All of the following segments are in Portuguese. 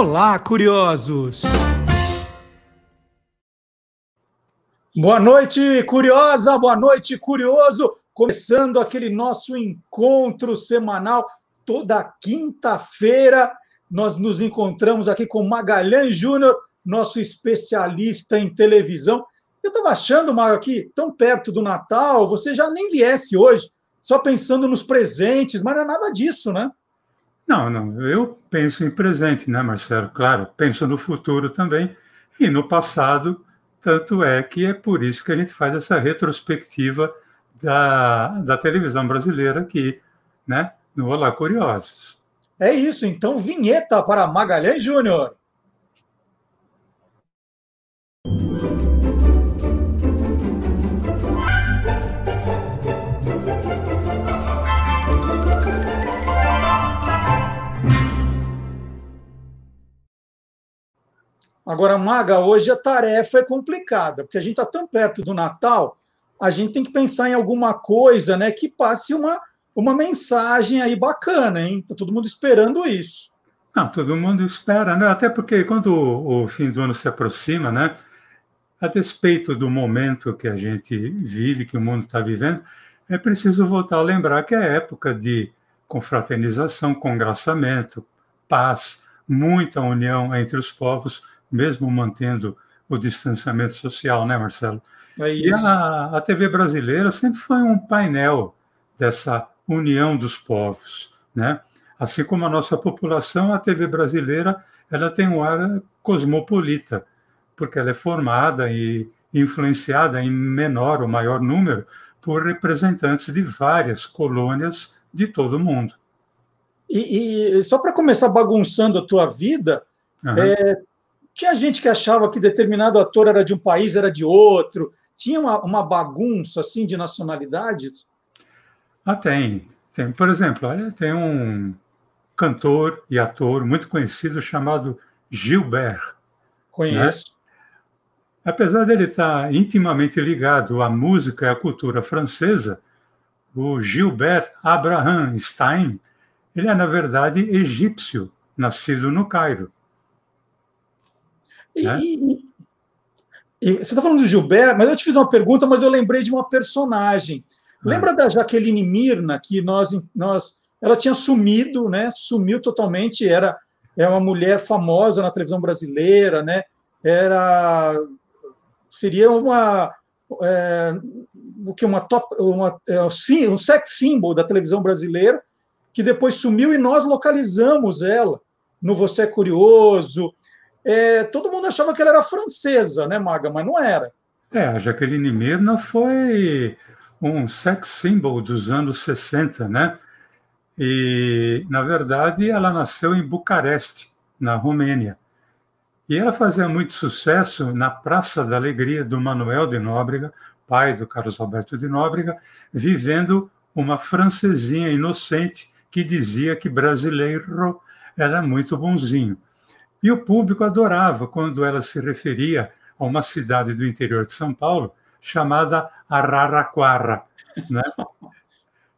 Olá, curiosos! Boa noite, curiosa, boa noite, curioso. Começando aquele nosso encontro semanal, toda quinta-feira, nós nos encontramos aqui com Magalhães Júnior, nosso especialista em televisão. Eu estava achando, Mário, aqui, tão perto do Natal, você já nem viesse hoje, só pensando nos presentes, mas não é nada disso, né? Não, não. Eu penso em presente, né, Marcelo? Claro, penso no futuro também. E no passado, tanto é que é por isso que a gente faz essa retrospectiva da, da televisão brasileira aqui, né? No Olá Curiosos. É isso, então vinheta para Magalhães Júnior. Agora, Maga, hoje a tarefa é complicada, porque a gente está tão perto do Natal, a gente tem que pensar em alguma coisa né, que passe uma, uma mensagem aí bacana, hein? Está todo mundo esperando isso. Não, todo mundo espera, né? Até porque quando o, o fim do ano se aproxima, né? A despeito do momento que a gente vive, que o mundo está vivendo, é preciso voltar a lembrar que é época de confraternização, congraçamento, paz, muita união entre os povos, mesmo mantendo o distanciamento social, né, Marcelo? É isso. E a, a TV brasileira sempre foi um painel dessa união dos povos, né? Assim como a nossa população, a TV brasileira, ela tem um ar cosmopolita, porque ela é formada e influenciada em menor ou maior número por representantes de várias colônias de todo o mundo. E, e só para começar bagunçando a tua vida, uhum. é, tinha gente que achava que determinado ator era de um país, era de outro. Tinha uma, uma bagunça assim de nacionalidades? Ah, tem. tem. Por exemplo, olha, tem um cantor e ator muito conhecido chamado Gilbert. Conheço. Né? Apesar dele estar intimamente ligado à música e à cultura francesa, o Gilbert Abraham Stein, ele é, na verdade, egípcio, nascido no Cairo. E, né? e, e, você está falando do Gilberto, mas eu te fiz uma pergunta, mas eu lembrei de uma personagem. Ah. Lembra da Jaqueline Mirna, que nós, nós ela tinha sumido, né? Sumiu totalmente, era é uma mulher famosa na televisão brasileira, né? Era seria uma é, o que uma top, uma, é, um sex symbol da televisão brasileira que depois sumiu e nós localizamos ela no Você é Curioso, é, todo mundo achava que ela era francesa, né, Maga? Mas não era. É, a Jaqueline Mirna foi um sex symbol dos anos 60, né? E, na verdade, ela nasceu em Bucareste, na Romênia. E ela fazia muito sucesso na Praça da Alegria do Manuel de Nóbrega, pai do Carlos Alberto de Nóbrega, vivendo uma francesinha inocente que dizia que brasileiro era muito bonzinho. E o público adorava quando ela se referia a uma cidade do interior de São Paulo chamada Araraquara. Né?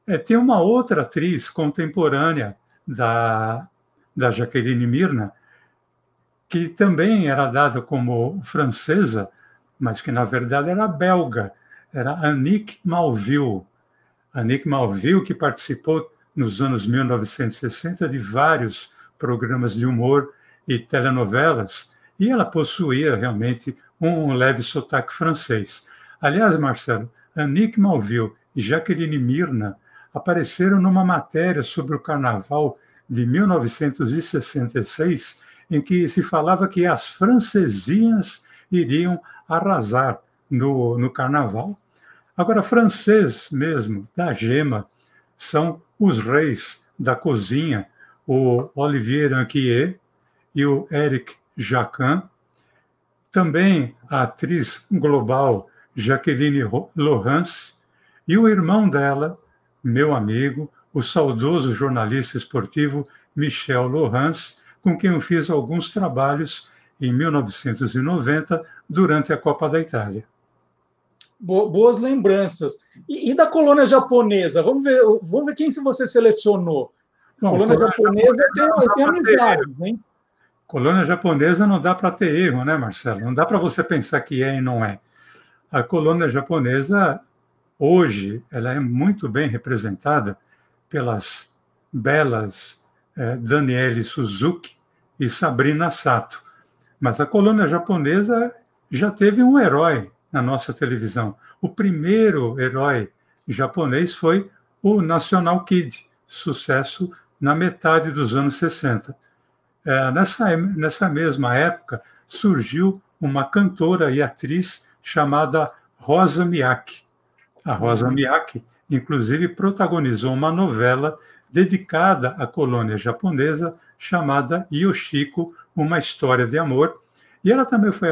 É, tem uma outra atriz contemporânea da, da Jaqueline Mirna, que também era dada como francesa, mas que na verdade era belga, era Annick Malville. Annick Malville, que participou nos anos 1960 de vários programas de humor e telenovelas, e ela possuía realmente um leve sotaque francês. Aliás, Marcelo, Annick Malville e Jacqueline Mirna apareceram numa matéria sobre o carnaval de 1966, em que se falava que as francesinhas iriam arrasar no, no carnaval. Agora, francês mesmo, da gema, são os reis da cozinha, o Olivier Anquier e o Eric Jacquin. Também a atriz global Jacqueline Laurence e o irmão dela, meu amigo, o saudoso jornalista esportivo Michel Laurence, com quem eu fiz alguns trabalhos em 1990 durante a Copa da Itália. Boas lembranças. E, e da colônia japonesa? Vamos ver, vamos ver quem você selecionou. A colônia, colônia japonesa tem, tem amizades, hein? Colônia japonesa não dá para ter erro, né, Marcelo? Não dá para você pensar que é e não é. A colônia japonesa, hoje, ela é muito bem representada pelas belas eh, Daniele Suzuki e Sabrina Sato. Mas a colônia japonesa já teve um herói na nossa televisão. O primeiro herói japonês foi o National Kid, sucesso na metade dos anos 60. É, nessa, nessa mesma época, surgiu uma cantora e atriz chamada Rosa Miyake. A Rosa uhum. Miyake, inclusive, protagonizou uma novela dedicada à colônia japonesa chamada Yoshiko, Uma História de Amor. E ela também foi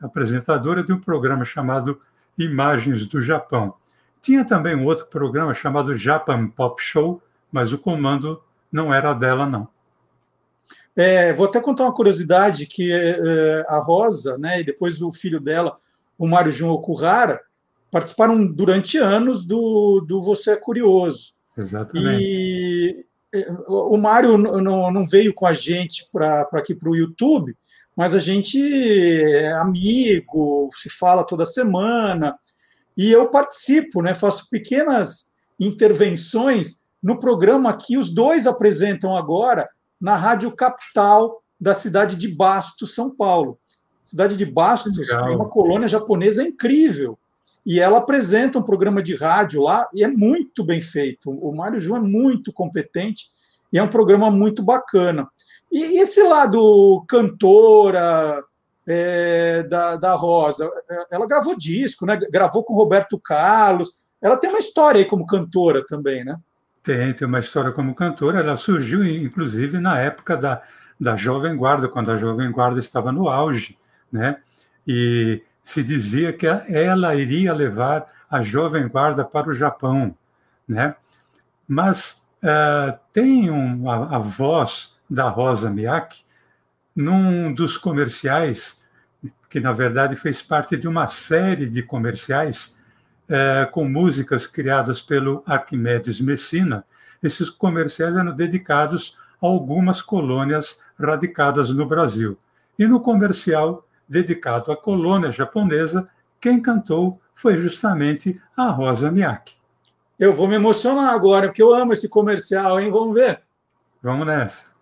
apresentadora de um programa chamado Imagens do Japão. Tinha também um outro programa chamado Japan Pop Show, mas o comando não era dela, não. É, vou até contar uma curiosidade que é, a Rosa, né, e depois o filho dela, o Mário Jun Okuhara, participaram durante anos do, do Você é Curioso. Exatamente. E é, o Mário não, não veio com a gente para aqui para o YouTube, mas a gente é amigo, se fala toda semana, e eu participo, né, faço pequenas intervenções no programa que os dois apresentam agora, na Rádio Capital da cidade de Bastos, São Paulo. cidade de Bastos Legal. é uma colônia japonesa incrível. E ela apresenta um programa de rádio lá e é muito bem feito. O Mário João é muito competente e é um programa muito bacana. E esse lado cantora é, da, da Rosa, ela gravou disco, né? gravou com Roberto Carlos. Ela tem uma história aí como cantora também, né? Tem, tem uma história como cantora. Ela surgiu, inclusive, na época da, da Jovem Guarda, quando a Jovem Guarda estava no auge, né? E se dizia que ela iria levar a Jovem Guarda para o Japão, né? Mas uh, tem um, a, a, voz da Rosa Miyake num dos comerciais, que na verdade fez parte de uma série de comerciais é, com músicas criadas pelo Arquimedes Messina, esses comerciais eram dedicados a algumas colônias radicadas no Brasil. E no comercial dedicado à colônia japonesa, quem cantou foi justamente a Rosa Miyake. Eu vou me emocionar agora, porque eu amo esse comercial, hein? Vamos ver. Vamos nessa.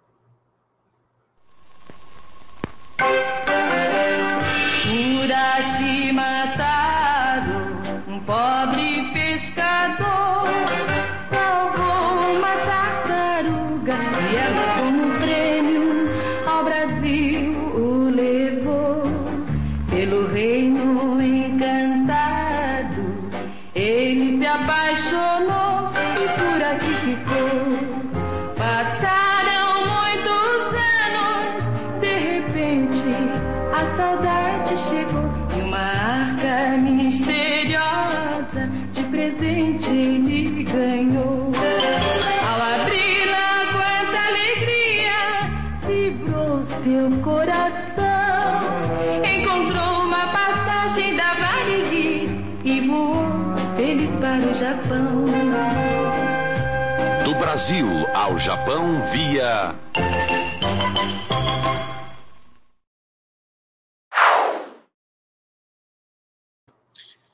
Ao Japão via.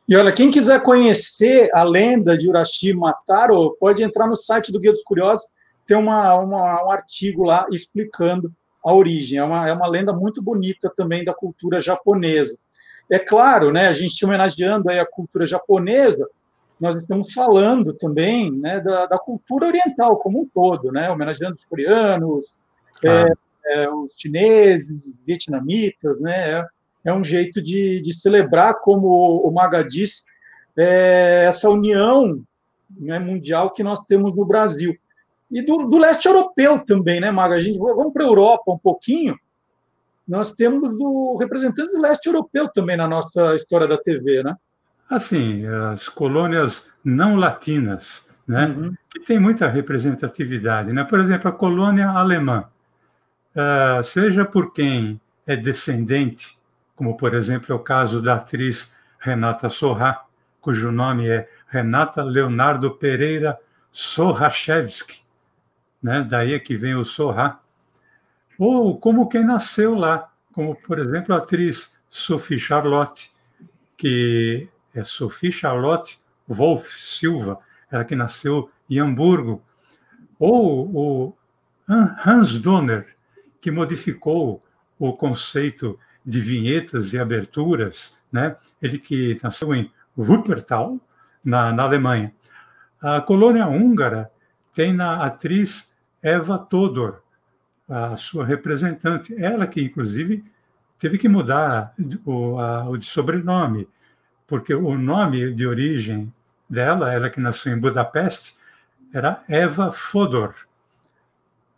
E olha, quem quiser conhecer a lenda de Urashima Taro, pode entrar no site do Guia dos Curiosos, tem uma, uma, um artigo lá explicando a origem. É uma, é uma lenda muito bonita também da cultura japonesa. É claro, né, a gente homenageando aí a cultura japonesa, nós estamos falando também né, da, da, cultura oriental como um todo, né, homenageando os coreanos, ah. é, é, os chineses, os vietnamitas, né, é, é um jeito de, de, celebrar, como o Maga disse, é, essa união né, mundial que nós temos no Brasil. E do, do, leste europeu também, né, Maga? A gente, vamos para a Europa um pouquinho, nós temos o representante do leste europeu também na nossa história da TV, né? Assim, as colônias não latinas, né, uhum. que tem muita representatividade. Né? Por exemplo, a colônia alemã, uh, seja por quem é descendente, como por exemplo é o caso da atriz Renata Sorra, cujo nome é Renata Leonardo Pereira Sorrachevski, né? daí é que vem o Sorra, ou como quem nasceu lá, como, por exemplo, a atriz Sophie Charlotte, que é Sophie Charlotte Wolf Silva, ela que nasceu em Hamburgo, ou o Hans Donner, que modificou o conceito de vinhetas e aberturas, né? ele que nasceu em Wuppertal, na, na Alemanha. A colônia húngara tem na atriz Eva Todor, a sua representante, ela que, inclusive, teve que mudar o, a, o de sobrenome, porque o nome de origem dela, ela que nasceu em Budapeste, era Eva Fodor.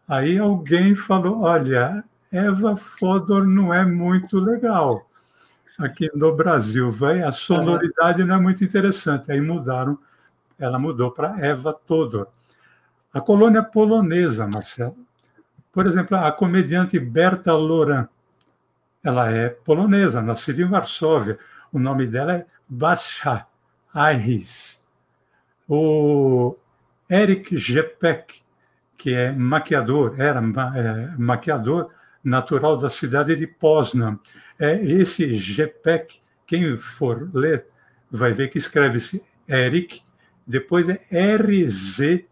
Aí alguém falou: olha, Eva Fodor não é muito legal aqui no Brasil, vai, a sonoridade não é muito interessante. Aí mudaram, ela mudou para Eva Todor. A colônia polonesa, Marcelo. Por exemplo, a comediante Berta Loran, ela é polonesa, nascida em Varsóvia. O nome dela é Basia Iris. O Eric Gepek, que é maquiador, era é, maquiador natural da cidade de Poznan. É, esse Gepek, quem for ler, vai ver que escreve-se Eric, depois é R-Z-P-E-C-K-I.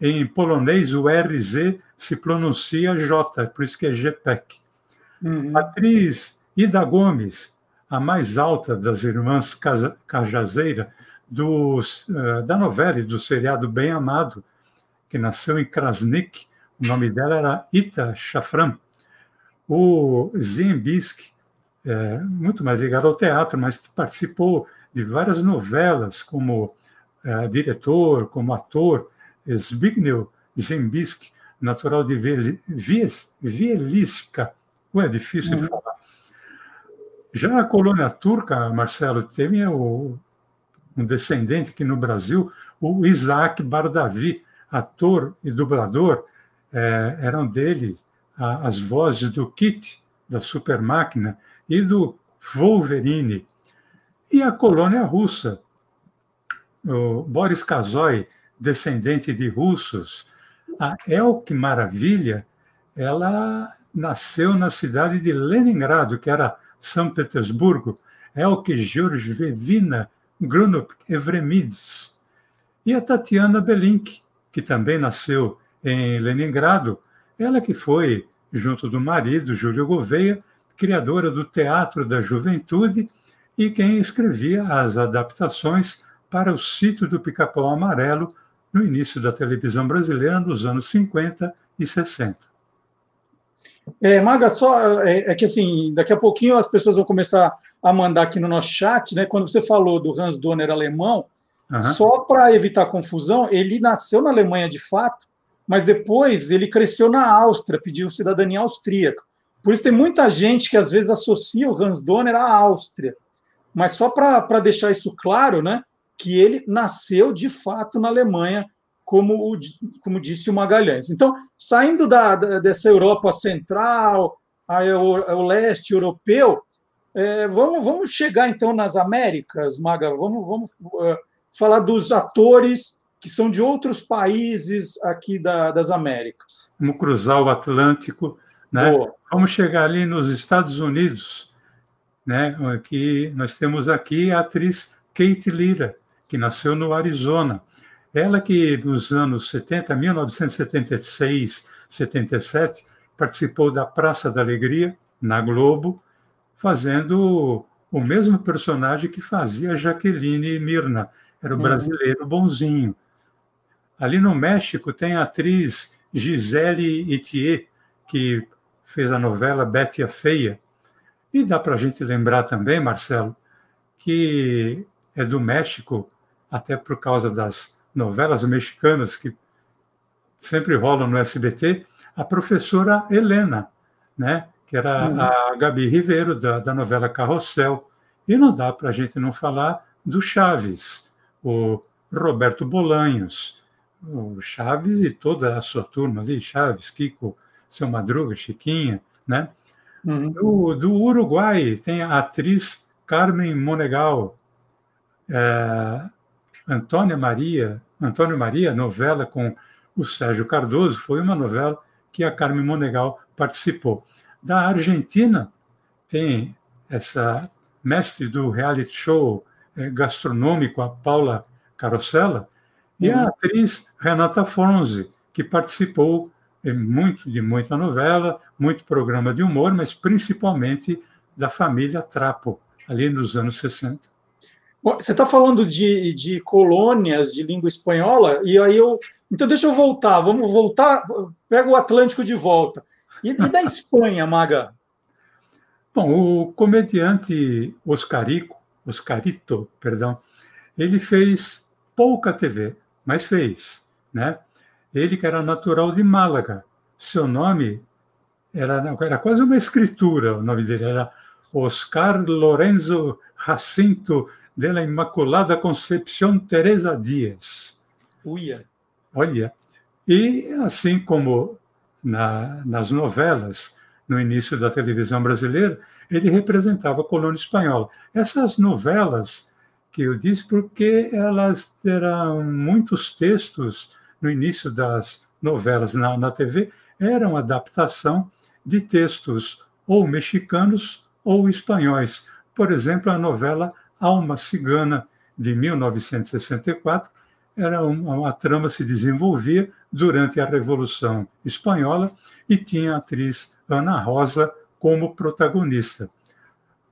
Em polonês, o RZ se pronuncia J, por isso que é Gepek. Uhum. Atriz Ida Gomes, a mais alta das irmãs Cajazeira, dos, uh, da novela e do seriado Bem Amado, que nasceu em Krasnik, o nome dela era Ita Shafran. O Zembisk, é, muito mais ligado ao teatro, mas participou de várias novelas como é, diretor, como ator, Zbigniew Zembisk, natural de Vielisca. Ué, é difícil de falar. Já a colônia turca, Marcelo, teve o, um descendente aqui no Brasil, o Isaac Bardavi, ator e dublador, é, eram dele a, as vozes do Kit, da Super Máquina, e do Wolverine. E a colônia russa, o Boris Kazoy, descendente de russos, a Elk Maravilha, ela nasceu na cidade de Leningrado, que era São Petersburgo, Elke Georgievna Grunup Evremides. E a Tatiana Belink, que também nasceu em Leningrado, ela que foi, junto do marido, Júlio Gouveia, criadora do Teatro da Juventude e quem escrevia as adaptações para o sítio do Pica-Pau Amarelo no início da televisão brasileira nos anos 50 e 60. É, Maga, só é, é, que assim, daqui a pouquinho as pessoas vão começar a mandar aqui no nosso chat, né? Quando você falou do Hans Donner alemão, uhum. só para evitar confusão, ele nasceu na Alemanha de fato, mas depois ele cresceu na Áustria, pediu cidadania austríaca. Por isso tem muita gente que às vezes associa o Hans Donner à Áustria. Mas só para deixar isso claro, né, que ele nasceu de fato na Alemanha, como, o, como disse o Magalhães. Então, saindo da, dessa Europa central, ao, leste europeu, é, vamos, vamos chegar então nas Américas, Maga, vamos, vamos uh, falar dos atores que são de outros países aqui da, das Américas. Vamos cruzar o Atlântico, né? Vamos chegar ali nos Estados Unidos, né? Que nós temos aqui a atriz Kate Lira, que nasceu no Arizona. Ela que nos anos 70, 1976, 77, participou da Praça da Alegria na Globo, fazendo o mesmo personagem que fazia Jaqueline Mirna, era o uhum. brasileiro bonzinho. Ali no México tem a atriz Gisele Itier, que fez a novela Betty a Feia. E dá para a gente lembrar também, Marcelo, que é do México, até por causa das novelas mexicanas que sempre rolam no SBT, a professora Helena, né? que era uhum. a Gabi Ribeiro, da, da novela Carrossel. E não dá para a gente não falar do Chaves, o Roberto Bolanhos, o Chaves e toda a sua turma ali, Chaves, Kiko, Seu Madruga, Chiquinha, né? Uhum. Do, do, Uruguai tem a atriz Carmen Monegal, é, Antônia Maria, Antônio Maria, novela com o Sérgio Cardoso, foi uma novela que a Carmen Monegal participou. Da Argentina, tem essa mestre do reality show eh, gastronômico, a Paula Carosella, e a uhum. atriz Renata Fonzi, que participou eh, muito de muita novela, muito programa de humor, mas principalmente da família Trapo, ali nos anos 60. Você está falando de, de colônias de língua espanhola, e aí eu. Então, deixa eu voltar, vamos voltar, pega o Atlântico de volta. E, e da Espanha, Maga? Bom, o comediante Oscarico, Oscarito, perdão, ele fez pouca TV, mas fez, né? Ele que era natural de Málaga. Seu nome era, era quase uma escritura, o nome dele era Oscar Lorenzo Jacinto de la Imaculada Concepción Teresa Dias. Uia. Olha, e assim como na, nas novelas, no início da televisão brasileira, ele representava a colônia espanhola. Essas novelas que eu disse porque elas eram muitos textos no início das novelas na, na TV, eram adaptação de textos ou mexicanos ou espanhóis. Por exemplo, a novela Alma Cigana, de 1964, era uma, uma trama se desenvolvia durante a Revolução Espanhola e tinha a atriz Ana Rosa como protagonista.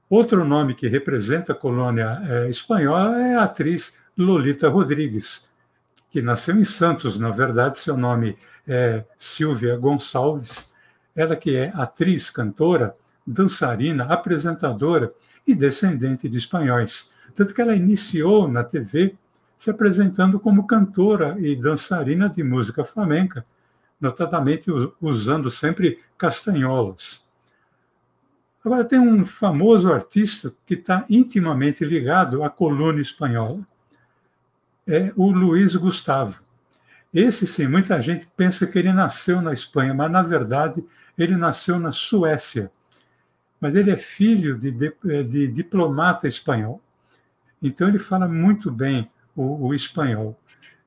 Outro nome que representa a colônia é, espanhola é a atriz Lolita Rodrigues, que nasceu em Santos, na verdade, seu nome é Silvia Gonçalves. Ela que é atriz, cantora, dançarina, apresentadora e descendente de espanhóis. Tanto que ela iniciou na TV se apresentando como cantora e dançarina de música flamenca, notadamente usando sempre castanholas. Agora, tem um famoso artista que está intimamente ligado à coluna espanhola. É o Luiz Gustavo. Esse, sim, muita gente pensa que ele nasceu na Espanha, mas, na verdade, ele nasceu na Suécia. Mas ele é filho de, de, de diplomata espanhol. Então, ele fala muito bem o, o espanhol.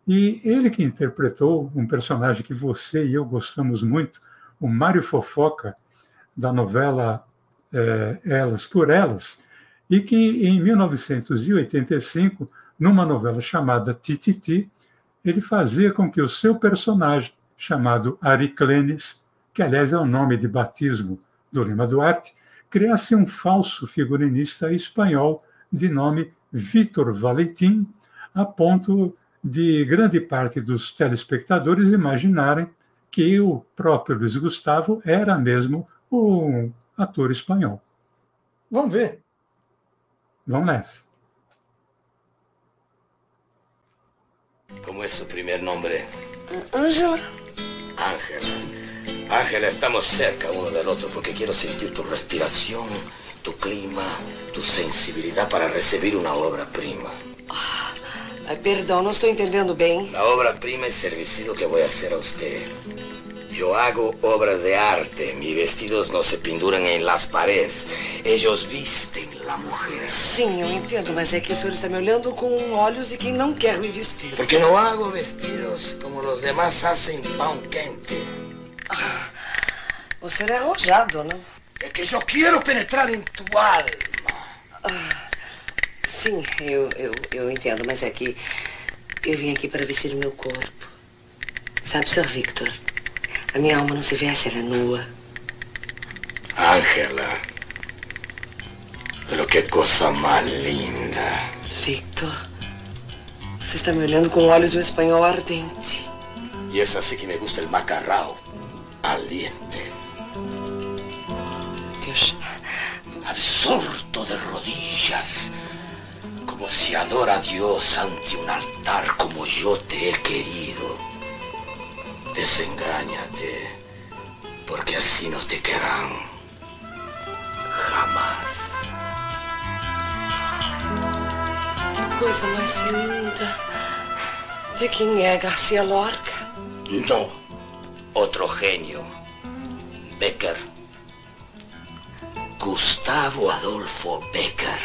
E ele que interpretou um personagem que você e eu gostamos muito, o Mário Fofoca, da novela é, Elas por Elas, e que em 1985, numa novela chamada Tititi, ele fazia com que o seu personagem, chamado Ariclenes, que aliás é o nome de batismo do Lima Duarte, criasse um falso figurinista espanhol de nome Vitor Valentim, a ponto de grande parte dos telespectadores imaginarem que o próprio Luiz Gustavo era mesmo um ator espanhol. Vamos ver. Vamos nessa. ¿Cómo es su primer nombre? Ángela. Ángela. Ángela, estamos cerca uno del otro porque quiero sentir tu respiración, tu clima, tu sensibilidad para recibir una obra prima. Ah, perdão, não estou entendendo bem. La obra prima es el vestido que voy a hacer a usted. Yo hago obras de arte. Mis vestidos no se pinturan en las paredes. Ellos visten la mujer. Sim, eu entendo, mas é que o senhor está me olhando com olhos de quem não quer me vestir. Porque no hago vestidos como los demás hacen pan quente. Ah, senhor é arrojado, não? É que eu quero penetrar em tu alma. Ah, sim, eu, eu, eu entendo, mas é que eu vim aqui para vestir o meu corpo. Sabe, Sr. Victor? A minha alma não se veste, ela é nua. Ángela. Pero que coisa mais linda. Victor, você está me olhando com olhos de um espanhol ardente. E é assim que me gusta o macarrão. Aliente. Deus. Absorto de rodillas. Como se adora a Deus ante um altar como eu te he querido. Desengáñate, porque así no te querrán. Jamás. Que coisa mais linda. De quem é Garcia Lorca? No, Otro genio, Becker. Gustavo Adolfo Becker.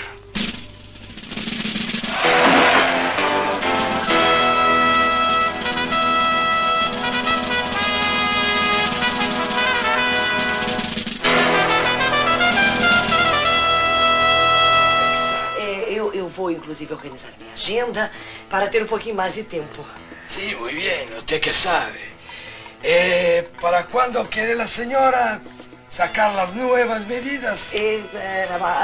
Eh, vou inclusive organizar minha agenda para ter um pouquinho mais de tempo. Sim, muito bem. Você que sabe. Eh, ¿Para cuándo quiere la señora sacar las nuevas medidas? Eh,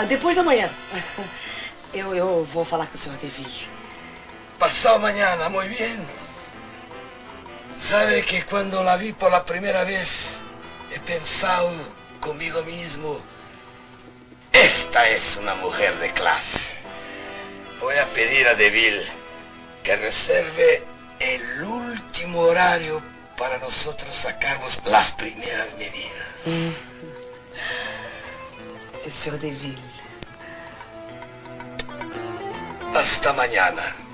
depois da manhã. Eu, eu vou falar com o senhor Deville. Pasado mañana, muy bien. Sabe que cuando la vi por la primera vez, he pensado conmigo mismo, esta es una mujer de clase. Voy a pedir a Deville que reserve el último horario para nosotros sacarnos las primeras medidas. O senhor Deville. Hasta mañana.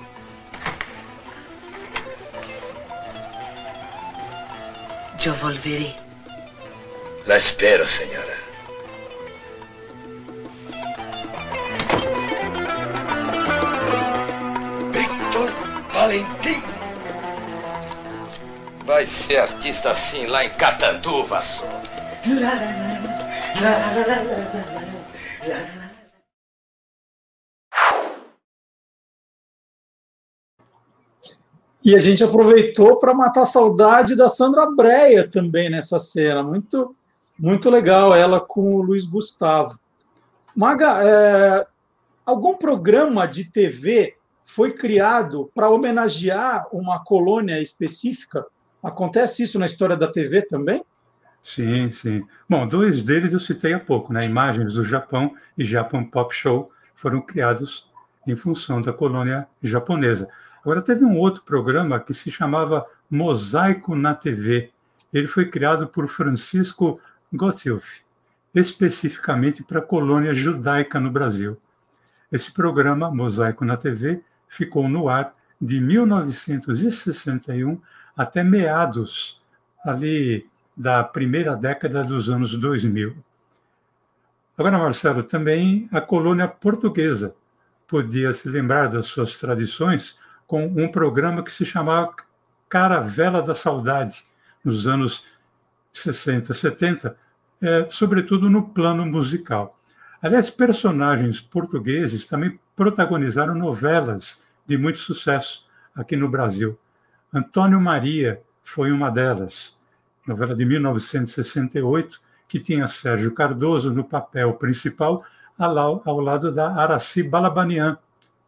Eu volverei. La espero, señora. Victor Valentim. Vai ser artista assim lá em Catanduva, só. E a gente aproveitou para matar a saudade da Sandra Breia também nessa cena. Muito, muito legal ela com o Luiz Gustavo. Maga, é, algum programa de TV foi criado para homenagear uma colônia específica? Acontece isso na história da TV também? Sim, sim. Bom, dois deles eu citei há pouco, né? Imagens do Japão e Japan Pop Show foram criados em função da colônia japonesa. Agora, teve um outro programa que se chamava Mosaico na TV. Ele foi criado por Francisco Gotthilf, especificamente para a colônia judaica no Brasil. Esse programa, Mosaico na TV, ficou no ar de 1961 até meados ali da primeira década dos anos 2000. Agora, Marcelo, também a colônia portuguesa podia se lembrar das suas tradições com um programa que se chamava Caravela da Saudade, nos anos 60, 70, é, sobretudo no plano musical. Aliás, personagens portugueses também protagonizaram novelas de muito sucesso aqui no Brasil. Antônio Maria foi uma delas, novela de 1968, que tinha Sérgio Cardoso no papel principal, ao lado da Araci Balabanian,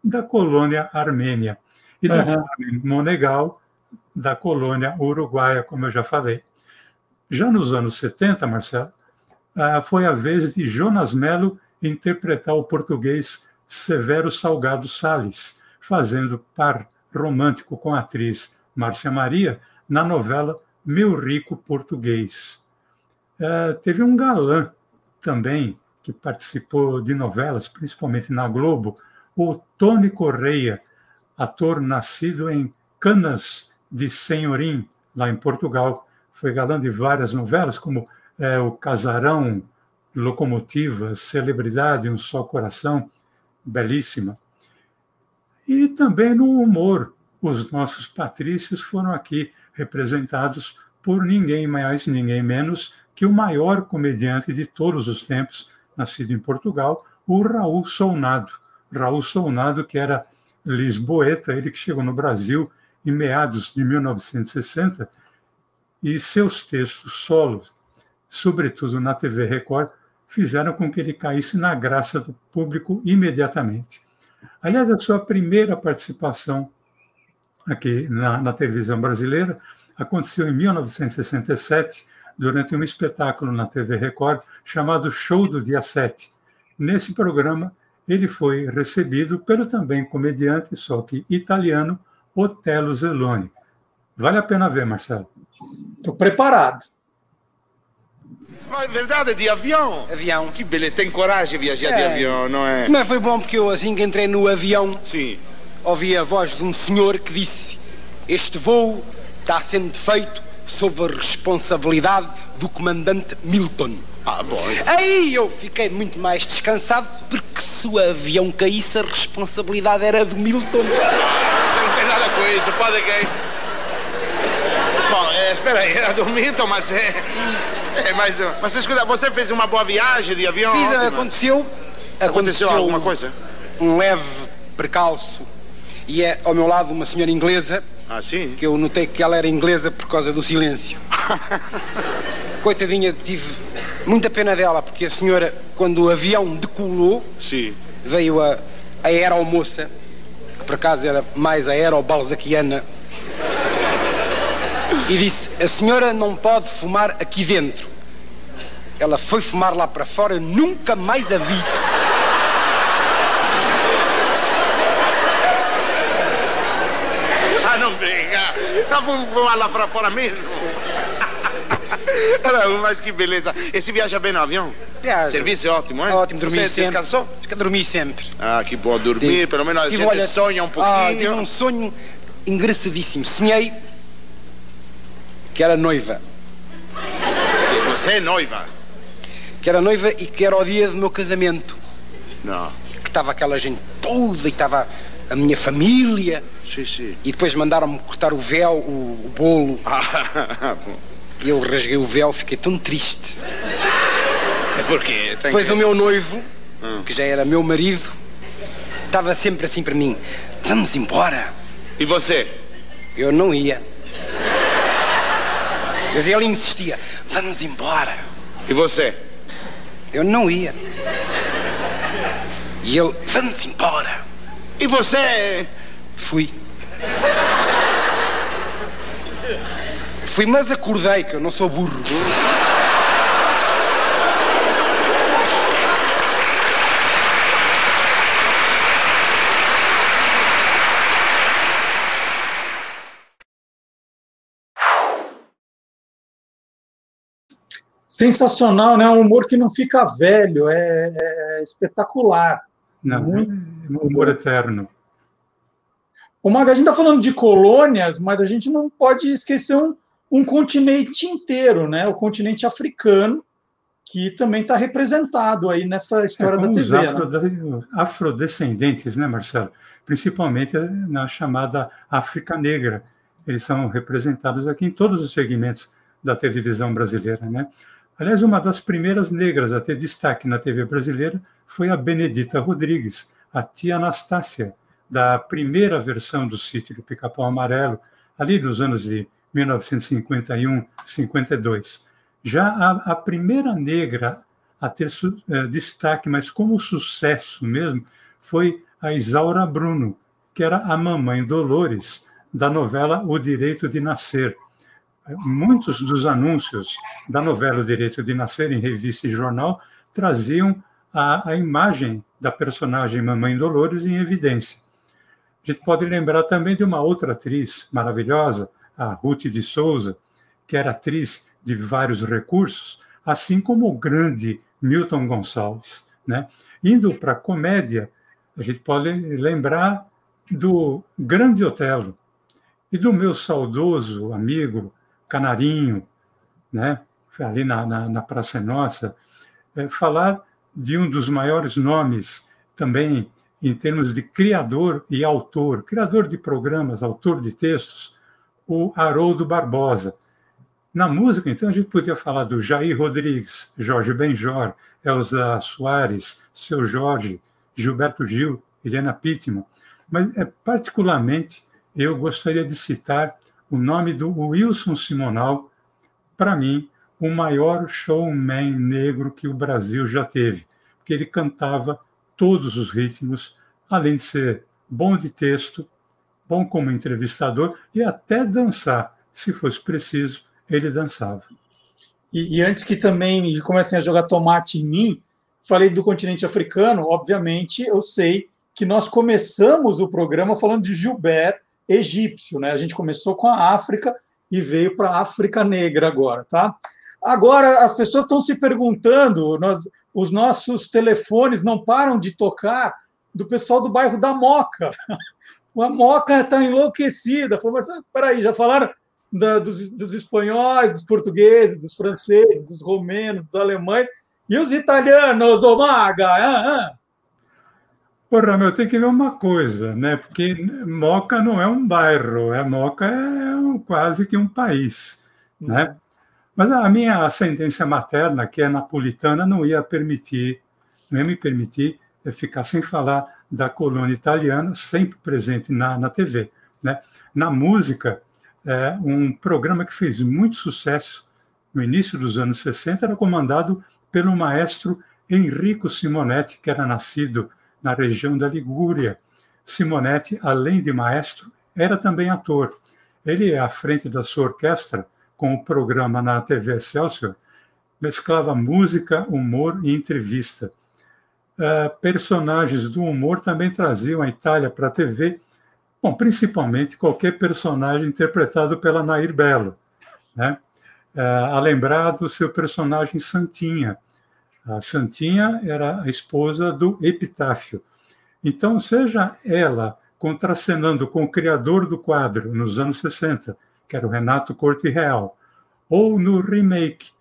da colônia armênia e Aham. Carmen Monegal, da colônia uruguaia, como eu já falei. Já nos anos 70, Marcelo, ah, foi a vez de Jonas Melo interpretar o português Severo Salgado Salles, fazendo par romântico com a atriz Márcia Maria na novela Meu Rico Português. Eh, teve um galã também que participou de novelas, principalmente na Globo, o Tony Correia, ator nascido em Canas de Senhorim, lá em Portugal. Foi galã de várias novelas, como eh, O Casarão, Locomotiva, Celebridade, Um Só Coração, belíssima. E também no humor, os nossos patrícios foram aqui representados por ninguém mais, ninguém menos que o maior comediante de todos os tempos, nascido em Portugal, o Raul Solnado. Raul Solnado, que era lisboeta, ele que chegou no Brasil em meados de 1960, e seus textos solos, sobretudo na TV Record, fizeram com que ele caísse na graça do público imediatamente. Aliás, a sua primeira participação aqui na, na televisão brasileira aconteceu em 1967, durante um espetáculo na TV Record chamado Show do Dia 7. Nesse programa, ele foi recebido pelo também comediante, só que italiano, Otello Zeloni. Vale a pena ver, Marcelo. Estou preparado. Ma è verdade di avião? Avião. Que beleza, tem coragem de viajar de É. avião, não é? Mas foi bom porque eu, assim que entrei no avião, Sim. Ouvi a voz de um senhor que disse: Este voo está sendo feito sob a responsabilidade do comandante Milton. Ah, bom. Aí eu fiquei muito mais descansado porque se o avião caísse, a responsabilidade era do Milton. Não tem nada com isso, pode que... Bom, é, espera aí, era do Milton, mas é... é mas, mas escuta, você fez uma boa viagem de avião? Fiz, ontem, é? aconteceu, Aconteceu alguma coisa? Um leve precalço. E é ao meu lado uma senhora inglesa. Ah, sim? Que eu notei que ela era inglesa por causa do silêncio. Coitadinha, tive muita pena dela, porque a senhora, quando o avião decolou, sim. veio a, a aeromoça, que por acaso era mais a aerobalzaquiana, e disse: A senhora não pode fumar aqui dentro. Ela foi fumar lá para fora, nunca mais a vi. Ah, não fumar lá para fora mesmo? Não, mas que beleza. Esse viaja bem no avião? Viaja. Serviço é ótimo, é? Ótimo, dormi Você sempre. descansou? Dormi sempre. Ah, que bom dormir. Pelo menos a gente olha, sonha um pouquinho. Ah, tive um sonho engraçadíssimo. Sonhei que era noiva. E Você é noiva? Que era noiva e que era o dia do meu casamento. Não. Que estava aquela gente toda e estava a minha família. Sim, sim. E depois mandaram-me cortar o véu, o, o bolo. Ah, E eu rasguei o véu, fiquei tão triste. é porque tem Depois que... o meu noivo, Hum. que já era meu marido, estava sempre assim para mim: Vamos embora. E você? Eu não ia. Mas ele insistia: Vamos embora. E você? Eu não ia. E ele: Vamos embora. E você? Fui. Fui, mas acordei, que eu não sou burro. Sensacional, né? Um humor que não fica velho, é, é espetacular. Não, Muito é humor eterno. O Maga, a gente está falando de colônias, mas a gente não pode esquecer um, um continente inteiro, né? O continente africano, que também está representado aí nessa história É, da os TV. afro- né? afrodescendentes, né, Marcelo? Principalmente na chamada África Negra. Eles são representados aqui em todos os segmentos da televisão brasileira, né? Aliás, uma das primeiras negras a ter destaque na TV brasileira foi a Benedita Rodrigues, a tia Anastácia, da primeira versão do sítio do Pica-Pau Amarelo, ali nos anos de 1951, 52. Já a, a primeira negra a ter su- eh, destaque, mas como sucesso mesmo, foi a Isaura Bruno, que era a mamãe Dolores da novela O Direito de Nascer. Muitos dos anúncios da novela O Direito de Nascer em revista e jornal traziam a, a imagem da personagem Mamãe Dolores em evidência. A gente pode lembrar também de uma outra atriz maravilhosa, a Ruth de Souza, que era atriz de vários recursos, assim como o grande Milton Gonçalves. Né? Indo para a comédia, a gente pode lembrar do Grande Otelo e do meu saudoso amigo Canarinho, né? ali na, na, na Praça Nossa, é, falar de um dos maiores nomes também em termos de criador e autor, criador de programas, autor de textos, o Haroldo Barbosa. Na música, então, a gente podia falar do Jair Rodrigues, Jorge Benjor, Elza Soares, Seu Jorge, Gilberto Gil, Helena Pittman, mas é, particularmente eu gostaria de citar o nome do Wilson Simonal, para mim, o maior showman negro que o Brasil já teve, porque ele cantava todos os ritmos, além de ser bom de texto, bom como entrevistador e até dançar, se fosse preciso, ele dançava. E, e antes que também comecem a jogar tomate em mim, falei do continente africano, obviamente eu sei que nós começamos o programa falando de Gilbert egípcio, né? A gente começou com a África e veio para a África Negra agora, tá? Agora as pessoas estão se perguntando, nós, os nossos telefones não param de tocar do pessoal do bairro da Moca. A Moca está enlouquecida. Falou, mas peraí, já falaram da, dos, dos espanhóis, dos portugueses, dos franceses, dos romenos, dos alemães e os italianos, ô Maga? Ah, ah. Porra, meu, tem que ver uma coisa, né? Porque Moca não é um bairro, é Moca é um, quase que um país, né? Mas a minha ascendência materna, que é napolitana, não ia permitir, não ia me permitir ficar sem falar da colônia italiana, sempre presente na, na TV. Né? Na música, é, um programa que fez muito sucesso no início dos anos 60 era comandado pelo maestro Enrico Simonetti, que era nascido na região da Ligúria. Simonetti, além de maestro, era também ator. Ele, à frente da sua orquestra, com o programa na TV Excelsior, mesclava música, humor e entrevista. Uh, personagens do humor também traziam a Itália para a TV, bom, principalmente qualquer personagem interpretado pela Nair Belo. Né? Uh, a lembrar do seu personagem Santinha. A Santinha era a esposa do Epitáfio. Então, seja ela contracenando com o criador do quadro nos anos 60, que era o Renato Corte Real, ou no remake,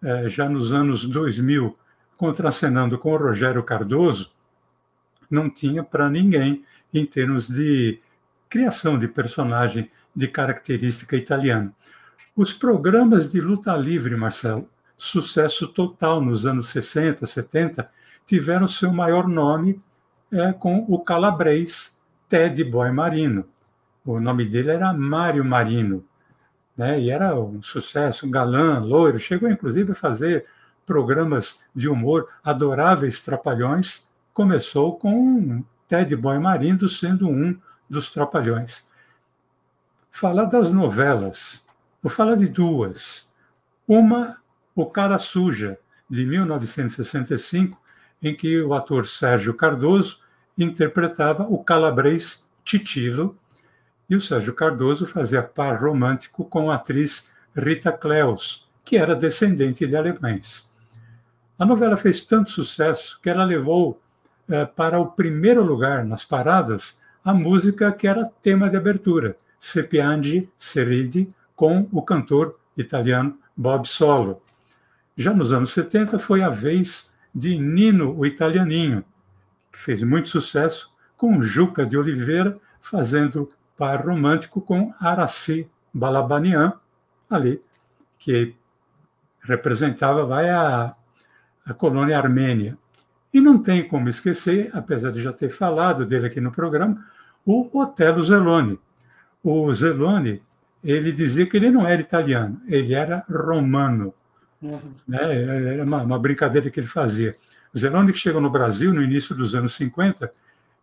eh, já nos anos 2000, contracenando com o Rogério Cardoso, não tinha para ninguém em termos de criação de personagem de característica italiana. Os programas de luta livre, Marcelo, sucesso total nos anos 60, 70, tiveram seu maior nome é, com o calabrês Ted Boy Marino. O nome dele era Mário Marino, né? e era um sucesso, um galã, loiro. Chegou, inclusive, a fazer programas de humor adoráveis, trapalhões. Começou com Ted Boy Marino sendo um dos trapalhões. Falar das novelas, vou falar de duas. Uma, O Cara Suja, de 1965, em que o ator Sérgio Cardoso interpretava o calabrês Titilo, e o Sérgio Cardoso fazia par romântico com a atriz Rita Kleus, que era descendente de alemães. A novela fez tanto sucesso que ela levou eh, para o primeiro lugar nas paradas a música que era tema de abertura, Se piange, se ride, com o cantor italiano Bob Solo. Já nos anos 70 foi a vez de Nino o Italianinho, que fez muito sucesso com Juca de Oliveira fazendo par romântico com Araci Balabanian, ali, que representava vai, a, a colônia armênia. E não tem como esquecer, apesar de já ter falado dele aqui no programa, o Otelo Zeloni. O Zeloni, ele dizia que ele não era italiano, ele era romano. Uhum. Né? Era uma, uma, brincadeira que ele fazia. Zeloni que chegou no Brasil no início dos anos 50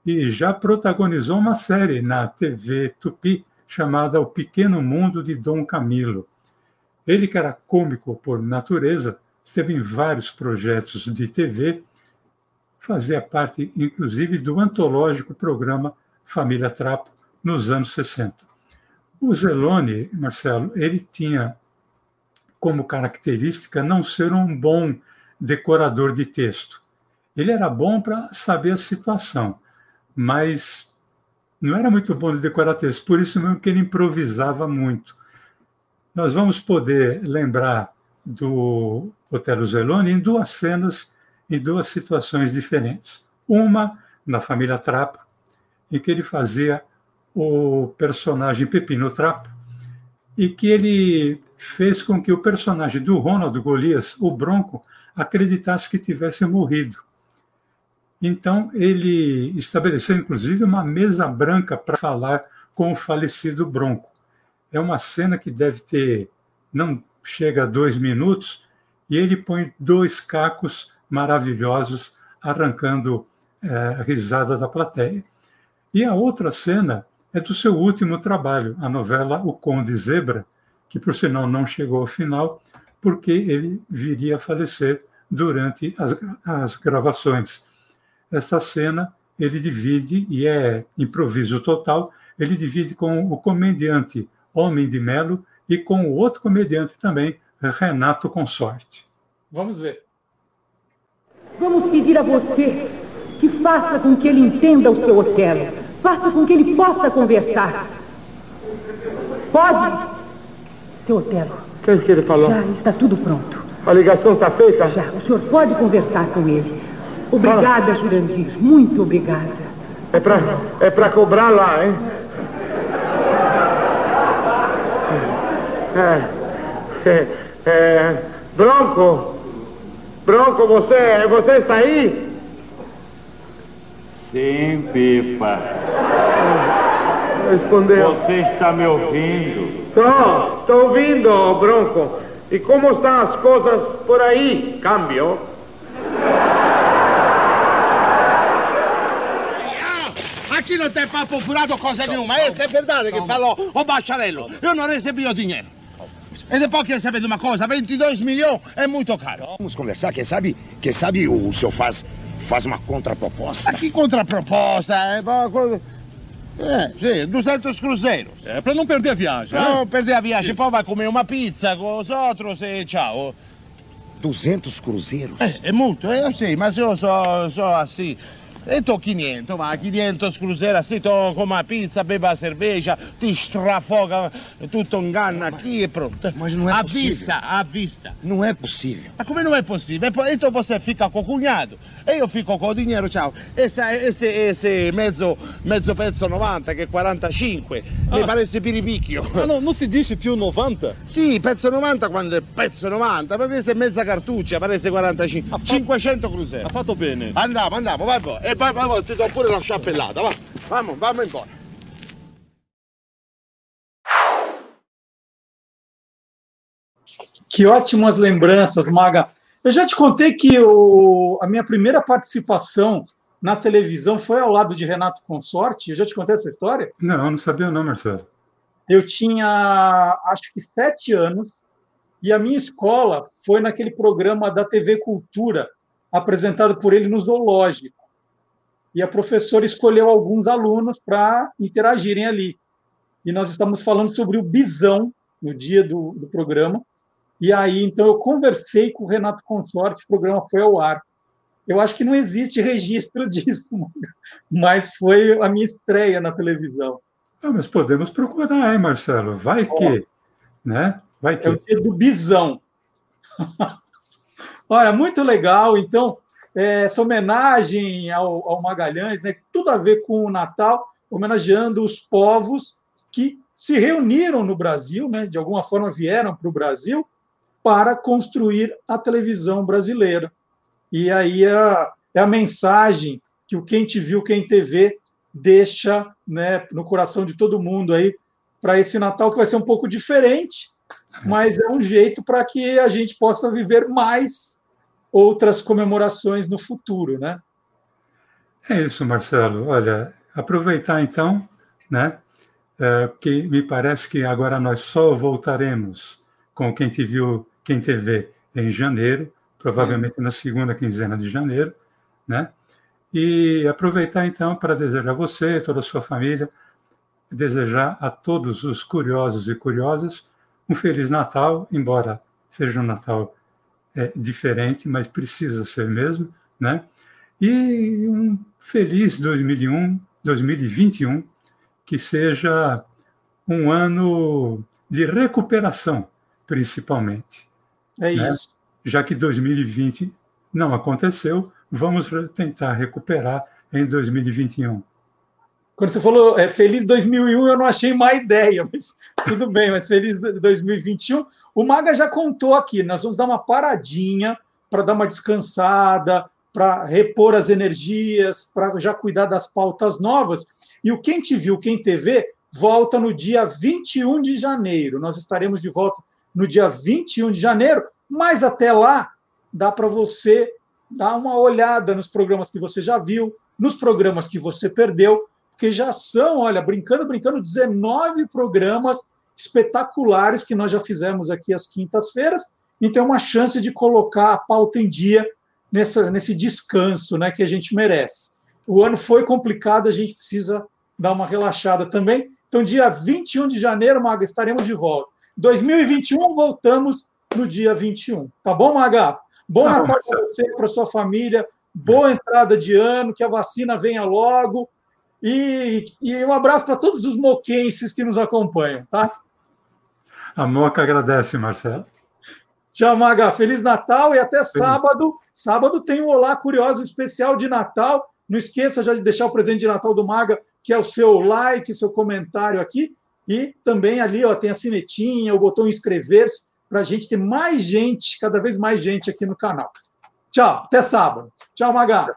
e já protagonizou uma série na TV Tupi chamada O Pequeno Mundo de Dom Camilo. Ele, que era cômico por natureza, esteve em vários projetos de TV, fazia parte, inclusive, do antológico programa Família Trapo, nos anos 60. O Zeloni, Marcelo, ele tinha como característica não ser um bom decorador de texto. Ele era bom para saber a situação, mas não era muito bom de decorar texto, por isso mesmo que ele improvisava muito. Nós vamos poder lembrar do Otelo Zeloni em duas cenas, em duas situações diferentes. Uma, na família Trapo, em que ele fazia o personagem Pepino Trapo, e que ele fez com que o personagem do Ronald Golias, o Bronco, acreditasse que tivesse morrido. Então, ele estabeleceu, inclusive, uma mesa branca para falar com o falecido Bronco. É uma cena que deve ter, não chega a dois minutos, e ele põe dois cacos maravilhosos arrancando é, risada da plateia. E a outra cena é do seu último trabalho, a novela O Conde Zebra, que por sinal não chegou ao final, porque ele viria a falecer durante as, as gravações. Esta cena ele divide, e é improviso total, ele divide com o comediante Homem de Melo e com o outro comediante também, Renato Consorte. Vamos ver. Vamos pedir a você que faça com que ele entenda o seu Otelo Faça com que ele possa conversar. Pode? Seu Otelo. O que, é que ele falou? Já está tudo pronto. A ligação está feita? Já. O senhor pode conversar com ele. Obrigada, Jurandir. Muito obrigada. É para é pra cobrar lá, hein? É, é, é, Bronco, Bronco, você, você está aí? Sim, Pipa. Respondeu. Você está me ouvindo? Tô, tô ouvindo, Bronco. E como estão as coisas por aí? Câmbio? Aqui não tem papo furado coisa nenhuma. Essa é verdade que falou o bacharelo. Eu não recebi o dinheiro. E depois quer saber de uma coisa? 22 milhões é muito caro. Vamos conversar, quem sabe, quem sabe o senhor faz, faz uma contraproposta. Que contraproposta? É, uma coisa- é, sim, 200 cruzeiros. É, pra não perder a viagem. Não né? perder a viagem, poi vai comer uma pizza com os outros e tchau. 200 cruzeiros? É, é muito, eu sei, mas eu sou, sou assim. Eu tô 500, ma 500 cruzeiros assim, tô com uma pizza, beba a cerveja, ti strafoga tutto um ganno aqui e pronto. Mas não é à possível. vista, à vista. Não é possível. Ma come non è possibile? Poi- Então você fica com o cunhado e io fico com o dinheiro, ciao. Esse, esse, esse mezzo, mezzo pezzo 90 che è 45, mi Ah. parece piripicchio. Ah, não, não se diz più 90? Sì, pezzo 90 quando è pezzo 90, ma questa è mezza cartuccia, parece 45. 500 cruzeri. Ha fatto bene. Andiamo, andiamo, vai poi. E poi, poi, poi ti do pure la sciappellata, va. Vamo, vamo embora. Que ótimas lembranças, Maga. Eu já te contei que o- a minha primeira participação na televisão foi ao lado de Renato Consorte. Eu já te contei essa história? Não, não sabia não, Marcelo. Eu tinha, acho que, sete anos, e a minha escola foi naquele programa da TV Cultura, apresentado por ele no Zoológico. E a professora escolheu alguns alunos para interagirem ali. E nós estamos falando sobre o bisão no dia do, do programa. E aí, então, eu conversei com o Renato Consorte, o programa foi ao ar. Eu acho que não existe registro disso, mas foi a minha estreia na televisão. Ah, mas podemos procurar, hein, Marcelo? Vai que, né? Vai que. É o dia do bisão. Olha, muito legal. Então, é, essa homenagem ao, ao Magalhães, né, tudo a ver com o Natal, homenageando os povos que se reuniram no Brasil, né, de alguma forma vieram para o Brasil para construir a televisão brasileira. E aí é a, é a mensagem que o Quem Te Viu, Quem TV deixa né, no coração de todo mundo aí para esse Natal que vai ser um pouco diferente, mas é um jeito para que a gente possa viver mais outras comemorações no futuro, né? É isso, Marcelo. Olha, aproveitar então, né? É, que me parece que agora nós só voltaremos com quem te viu, quem te vê em janeiro, provavelmente na segunda quinzena de janeiro, né? E aproveitar então para desejar a você e toda a sua família, desejar a todos os curiosos e curiosas um feliz Natal, embora seja um Natal é, diferente, mas precisa ser mesmo, né? E um feliz 2001, 2021, que seja um ano de recuperação, principalmente. É né? isso. Já que 2020 não aconteceu, vamos tentar recuperar em 2021. Quando você falou é, Feliz 2001, eu não achei má ideia, mas tudo bem, mas Feliz 2021. O Maga já contou aqui, nós vamos dar uma paradinha para dar uma descansada, para repor as energias, para já cuidar das pautas novas. E o Quem Te Viu, Quem TV, volta no dia 21 de janeiro. Nós estaremos de volta no dia 21 de janeiro, mas até lá dá para você dar uma olhada nos programas que você já viu, nos programas que você perdeu, porque já são, olha, brincando, brincando, 19 programas espetaculares que nós já fizemos aqui às quintas-feiras. Então, é uma chance de colocar a pauta em dia nessa, nesse descanso né, que a gente merece. O ano foi complicado, a gente precisa dar uma relaxada também. Então, dia 21 de janeiro, Maga, estaremos de volta. 2021, voltamos no dia 21. Tá bom, Maga? Bom Tá Natal para você, para sua família. Boa entrada de ano, que a vacina venha logo. E, e um abraço para todos os moquenses que nos acompanham, tá? A Moca agradece, Marcelo. Tchau, Maga. Feliz Natal e até sábado. Sábado tem um Olá Curioso especial de Natal. Não esqueça já de deixar o presente de Natal do Maga, que é o seu like, seu comentário aqui. E também ali ó, tem a sinetinha, o botão inscrever-se, para a gente ter mais gente, cada vez mais gente aqui no canal. Tchau, até sábado. Tchau, Maga.